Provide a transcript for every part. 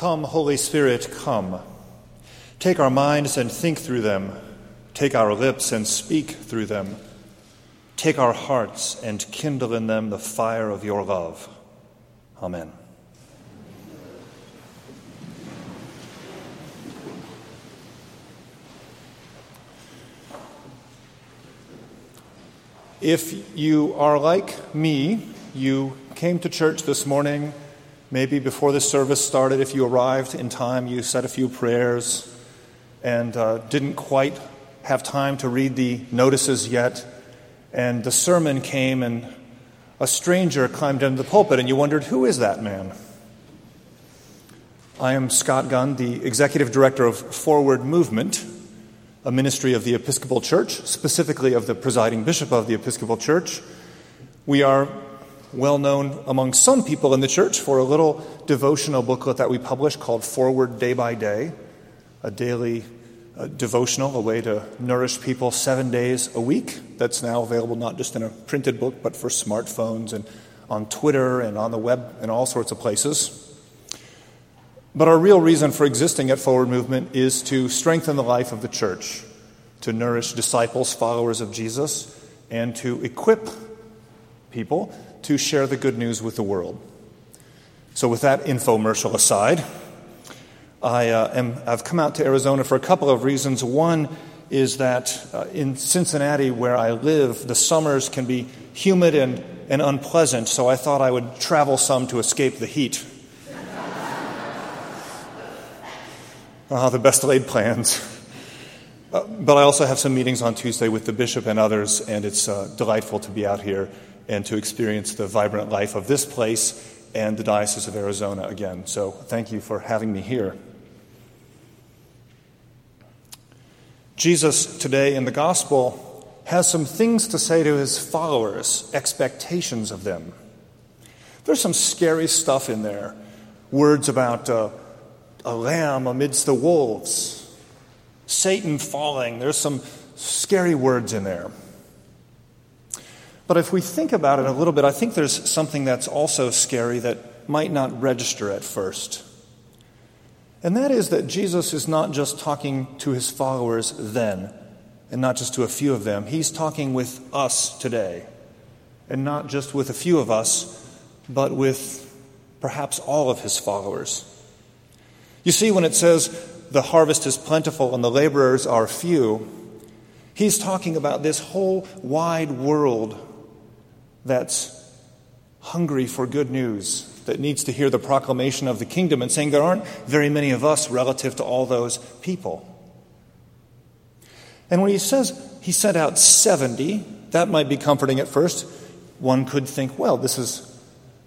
Come, Holy Spirit, come. Take our minds and think through them. Take our lips and speak through them. Take our hearts and kindle in them the fire of your love. Amen. If you are like me, you came to church this morning, maybe before the service started. If you arrived in time, you said a few prayers and uh, didn't quite have time to read the notices yet. And the sermon came, and a stranger climbed into the pulpit, and you wondered, who is that man? I am Scott Gunn, the executive director of Forward Movement, a ministry of the Episcopal Church, specifically of the presiding bishop of the Episcopal Church. We are well known among some people in the church for a little devotional booklet that we publish called Forward Day by Day, a daily uh, devotional, a way to nourish people seven days a week. That's now available not just in a printed book, but for smartphones and on Twitter and on the web and all sorts of places. But our real reason for existing at Forward Movement is to strengthen the life of the church, to nourish disciples, followers of Jesus, and to equip people to share the good news with the world. So, with that infomercial aside, I uh, am, I've come out to Arizona for a couple of reasons. One is that uh, in Cincinnati, where I live, the summers can be humid and, and unpleasant, so I thought I would travel some to escape the heat. Ah, the best laid plans. Uh, but I also have some meetings on Tuesday with the bishop and others, and it's uh, delightful to be out here and to experience the vibrant life of this place and the Diocese of Arizona again. So thank you for having me here. Jesus today in the gospel has some things to say to his followers, expectations of them. There's some scary stuff in there. Words about uh, a lamb amidst the wolves, Satan falling. There's some scary words in there. But if we think about it a little bit, I think there's something that's also scary that might not register at first. And that is that Jesus is not just talking to his followers then, and not just to a few of them. He's talking with us today. And not just with a few of us, but with perhaps all of his followers. You see, when it says the harvest is plentiful and the laborers are few, he's talking about this whole wide world that's hungry for good news, that needs to hear the proclamation of the kingdom, and saying there aren't very many of us relative to all those people. And when he says he sent out 70, that might be comforting at first. One could think, well, this is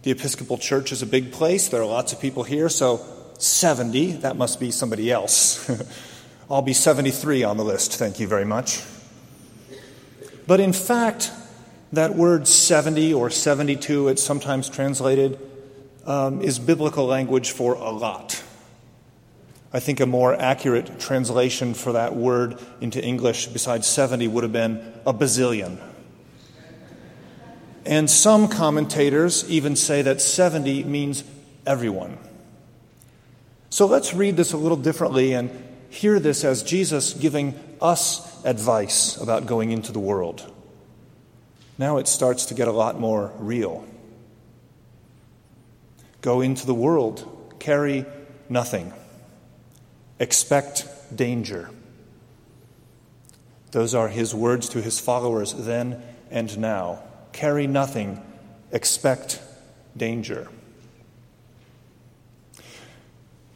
the Episcopal Church is a big place. There are lots of people here, so 70, that must be somebody else. I'll be 73 on the list, thank you very much. But in fact, that word 70 or 72, it's sometimes translated, um, is biblical language for a lot. I think a more accurate translation for that word into English, besides 70, would have been a bazillion. And some commentators even say that 70 means everyone. So let's read this a little differently and hear this as Jesus giving us advice about going into the world. Now it starts to get a lot more real. Go into the world, carry nothing, expect danger. Those are his words to his followers then and now. Carry nothing, expect danger.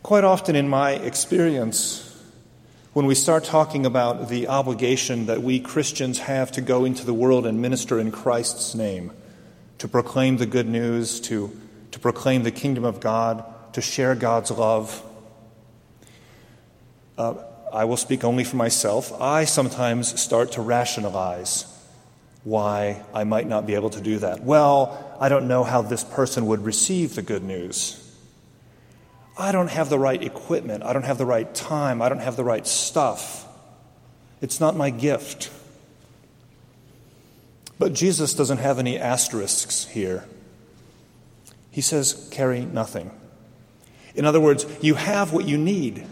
Quite often, in my experience, when we start talking about the obligation that we Christians have to go into the world and minister in Christ's name, to proclaim the good news, to, to proclaim the kingdom of God, to share God's love, uh, I will speak only for myself. I sometimes start to rationalize why I might not be able to do that. Well, I don't know how this person would receive the good news. I don't have the right equipment. I don't have the right time. I don't have the right stuff. It's not my gift. But Jesus doesn't have any asterisks here. He says, carry nothing. In other words, you have what you need.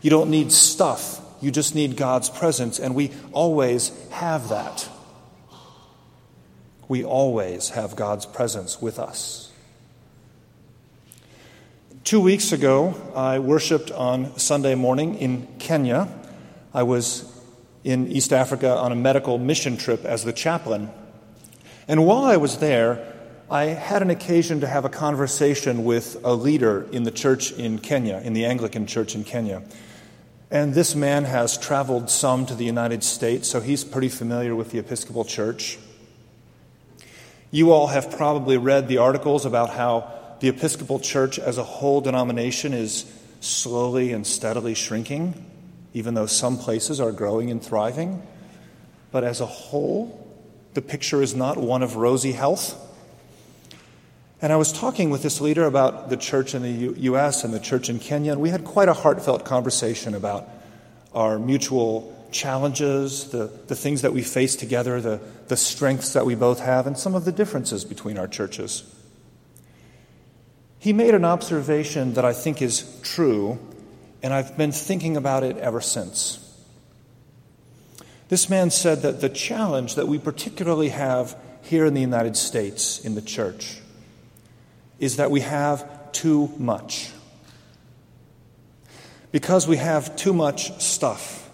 You don't need stuff, you just need God's presence, and we always have that. We always have God's presence with us. Two weeks ago, I worshiped on Sunday morning in Kenya. I was in East Africa on a medical mission trip as the chaplain. And while I was there, I had an occasion to have a conversation with a leader in the church in Kenya, in the Anglican church in Kenya. And this man has traveled some to the United States, so he's pretty familiar with the Episcopal Church. You all have probably read the articles about how the Episcopal Church as a whole denomination is slowly and steadily shrinking, even though some places are growing and thriving. But as a whole, the picture is not one of rosy health. And I was talking with this leader about the church in the U- U.S. and the church in Kenya, and we had quite a heartfelt conversation about our mutual challenges, the, the things that we face together, the, the strengths that we both have, and some of the differences between our churches. He made an observation that I think is true, and I've been thinking about it ever since. This man said that the challenge that we particularly have here in the United States in the church is that we have too much. Because we have too much stuff.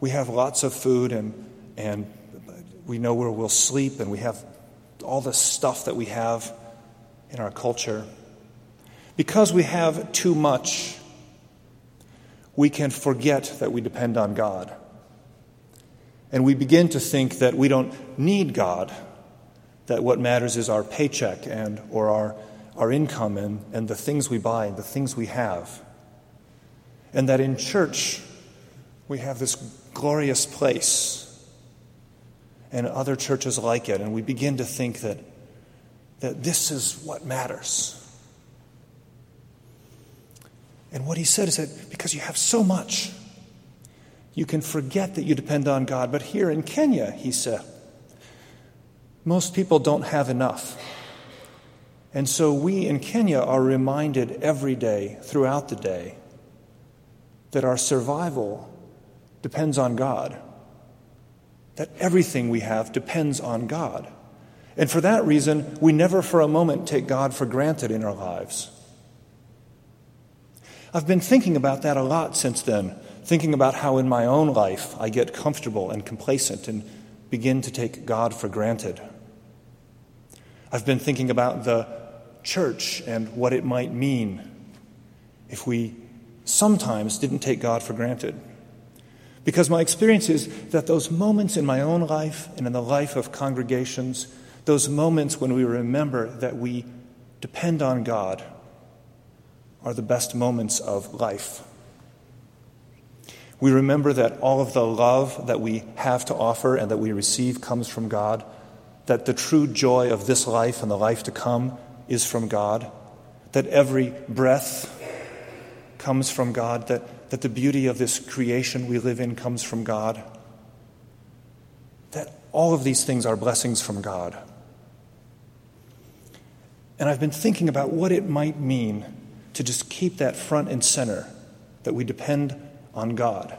We have lots of food and, and we know where we'll sleep and we have all the stuff that we have in our culture. Because we have too much, we can forget that we depend on God. And we begin to think that we don't need God that what matters is our paycheck and or our, our income and, and the things we buy and the things we have. And that in church we have this glorious place and other churches like it, and we begin to think that, that this is what matters. And what he said is that because you have so much, you can forget that you depend on God. But here in Kenya, he said, most people don't have enough. And so we in Kenya are reminded every day, throughout the day, that our survival depends on God, that everything we have depends on God. And for that reason, we never for a moment take God for granted in our lives. I've been thinking about that a lot since then, thinking about how in my own life I get comfortable and complacent and begin to take God for granted. I've been thinking about the church and what it might mean if we sometimes didn't take God for granted. Because my experience is that those moments in my own life and in the life of congregations, those moments when we remember that we depend on God, are the best moments of life. We remember that all of the love that we have to offer and that we receive comes from God that the true joy of this life and the life to come is from God, that every breath comes from God, that, that the beauty of this creation we live in comes from God, that all of these things are blessings from God. And I've been thinking about what it might mean to just keep that front and center, that we depend on God.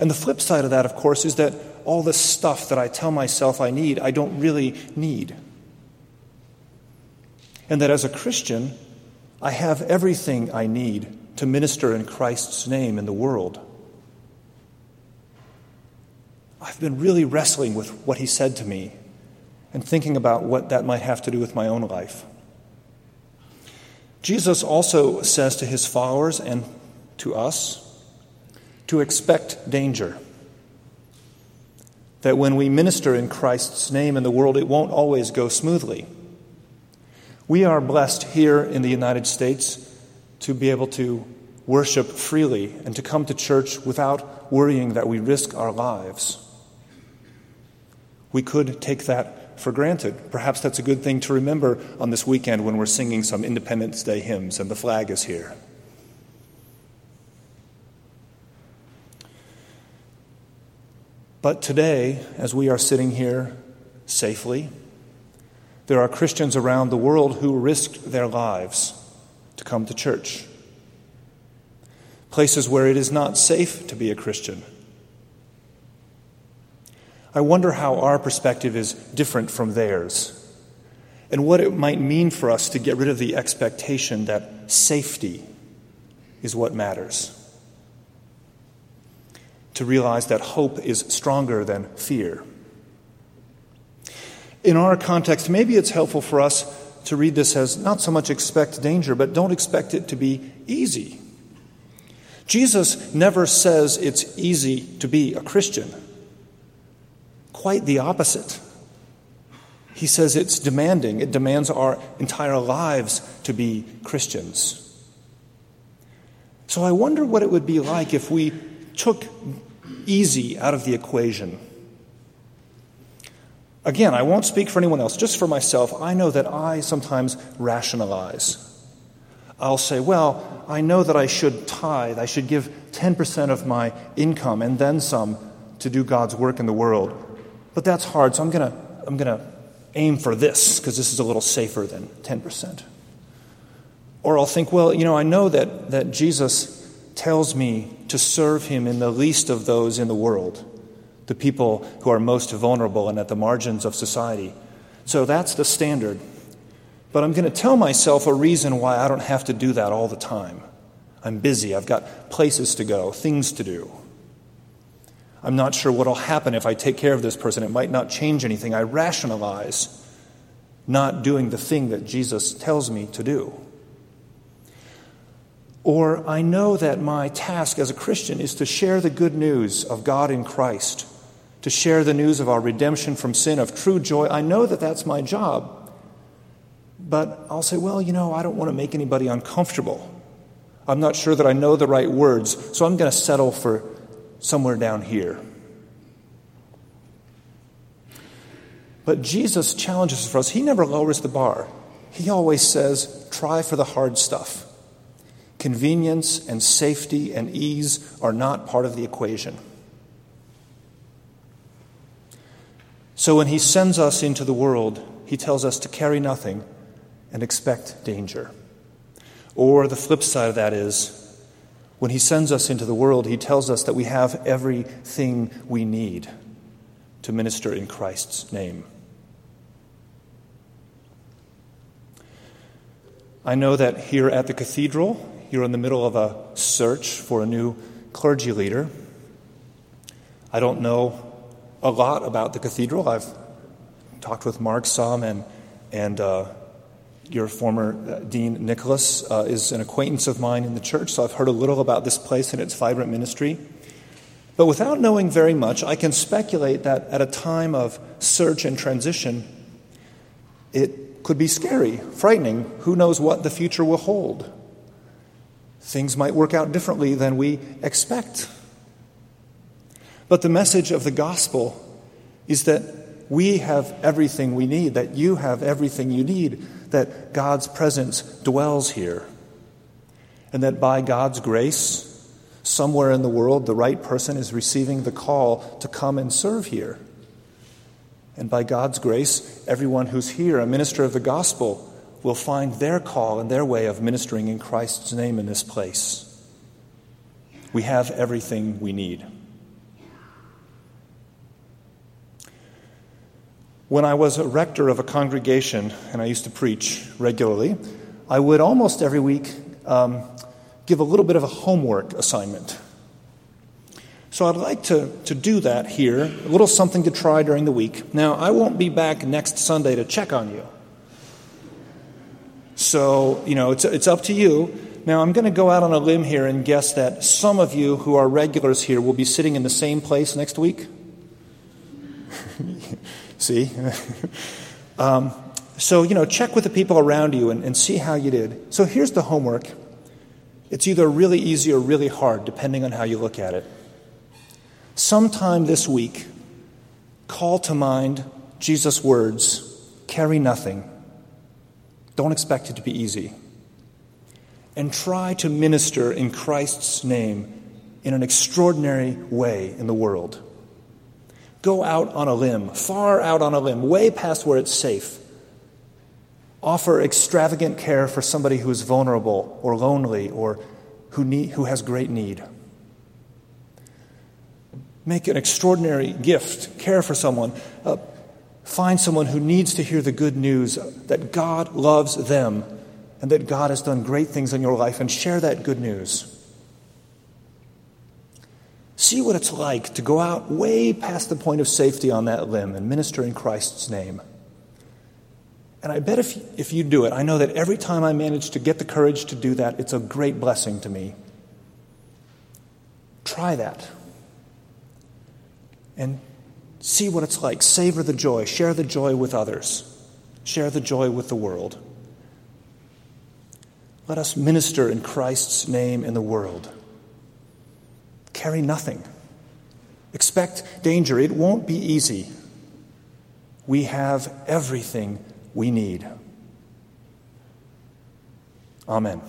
And the flip side of that, of course, is that all the stuff that I tell myself I need, I don't really need. And that as a Christian, I have everything I need to minister in Christ's name in the world. I've been really wrestling with what he said to me and thinking about what that might have to do with my own life. Jesus also says to his followers and to us to expect danger that when we minister in Christ's name in the world, it won't always go smoothly. We are blessed here in the United States to be able to worship freely and to come to church without worrying that we risk our lives. We could take that for granted. Perhaps that's a good thing to remember on this weekend when we're singing some Independence Day hymns and the flag is here. But today, as we are sitting here safely, there are Christians around the world who risked their lives to come to church, places where it is not safe to be a Christian. I wonder how our perspective is different from theirs and what it might mean for us to get rid of the expectation that safety is what matters. To realize that hope is stronger than fear. In our context, maybe it's helpful for us to read this as not so much expect danger, but don't expect it to be easy. Jesus never says it's easy to be a Christian. Quite the opposite. He says it's demanding, it demands our entire lives to be Christians. So I wonder what it would be like if we took easy out of the equation. Again, I won't speak for anyone else, just for myself. I know that I sometimes rationalize. I'll say, well, I know that I should tithe, I should give 10% of my income and then some to do God's work in the world. But that's hard, so I'm going to I'm going to aim for this because this is a little safer than 10%. Or I'll think, well, you know, I know that, that Jesus tells me to serve him in the least of those in the world, the people who are most vulnerable and at the margins of society. So that's the standard. But I'm going to tell myself a reason why I don't have to do that all the time. I'm busy, I've got places to go, things to do. I'm not sure what will happen if I take care of this person. It might not change anything. I rationalize not doing the thing that Jesus tells me to do. Or I know that my task as a Christian is to share the good news of God in Christ, to share the news of our redemption from sin, of true joy. I know that that's my job. But I'll say, well, you know, I don't want to make anybody uncomfortable. I'm not sure that I know the right words, so I'm going to settle for somewhere down here. But Jesus challenges for us. He never lowers the bar. He always says, try for the hard stuff. Convenience and safety and ease are not part of the equation. So when he sends us into the world, he tells us to carry nothing and expect danger. Or the flip side of that is, when He sends us into the world, He tells us that we have everything we need to minister in Christ's name. I know that here at the cathedral, you're in the middle of a search for a new clergy leader. I don't know a lot about the cathedral. I've talked with Mark some, and, and uh, your former uh, Dean Nicholas uh, is an acquaintance of mine in the church, so I've heard a little about this place and its vibrant ministry. But without knowing very much, I can speculate that at a time of search and transition, it could be scary, frightening. Who knows what the future will hold? Things might work out differently than we expect. But the message of the gospel is that we have everything we need, that you have everything you need that God's presence dwells here, and that by God's grace, somewhere in the world, the right person is receiving the call to come and serve here. And by God's grace, everyone who's here, a minister of the gospel, will find their call and their way of ministering in Christ's name in this place. We have everything we need. When I was a rector of a congregation and I used to preach regularly, I would almost every week um, give a little bit of a homework assignment. So I'd like to, to do that here, a little something to try during the week. Now, I won't be back next Sunday to check on you. So, you know, it's, it's up to you. Now, I'm going to go out on a limb here and guess that some of you who are regulars here will be sitting in the same place next week. See? um, so, you know, check with the people around you and, and see how you did. So, here's the homework it's either really easy or really hard, depending on how you look at it. Sometime this week, call to mind Jesus' words carry nothing. Don't expect it to be easy. And try to minister in Christ's name in an extraordinary way in the world. Go out on a limb, far out on a limb, way past where it's safe. Offer extravagant care for somebody who is vulnerable or lonely or who, need, who has great need. Make an extraordinary gift, care for someone. Uh, find someone who needs to hear the good news that God loves them and that God has done great things in your life and share that good news. See what it's like to go out way past the point of safety on that limb and minister in Christ's name. And I bet if, if you do it, I know that every time I manage to get the courage to do that, it's a great blessing to me. Try that. And see what it's like. Savor the joy. Share the joy with others. Share the joy with the world. Let us minister in Christ's name in the world. Carry nothing. Expect danger. It won't be easy. We have everything we need. Amen.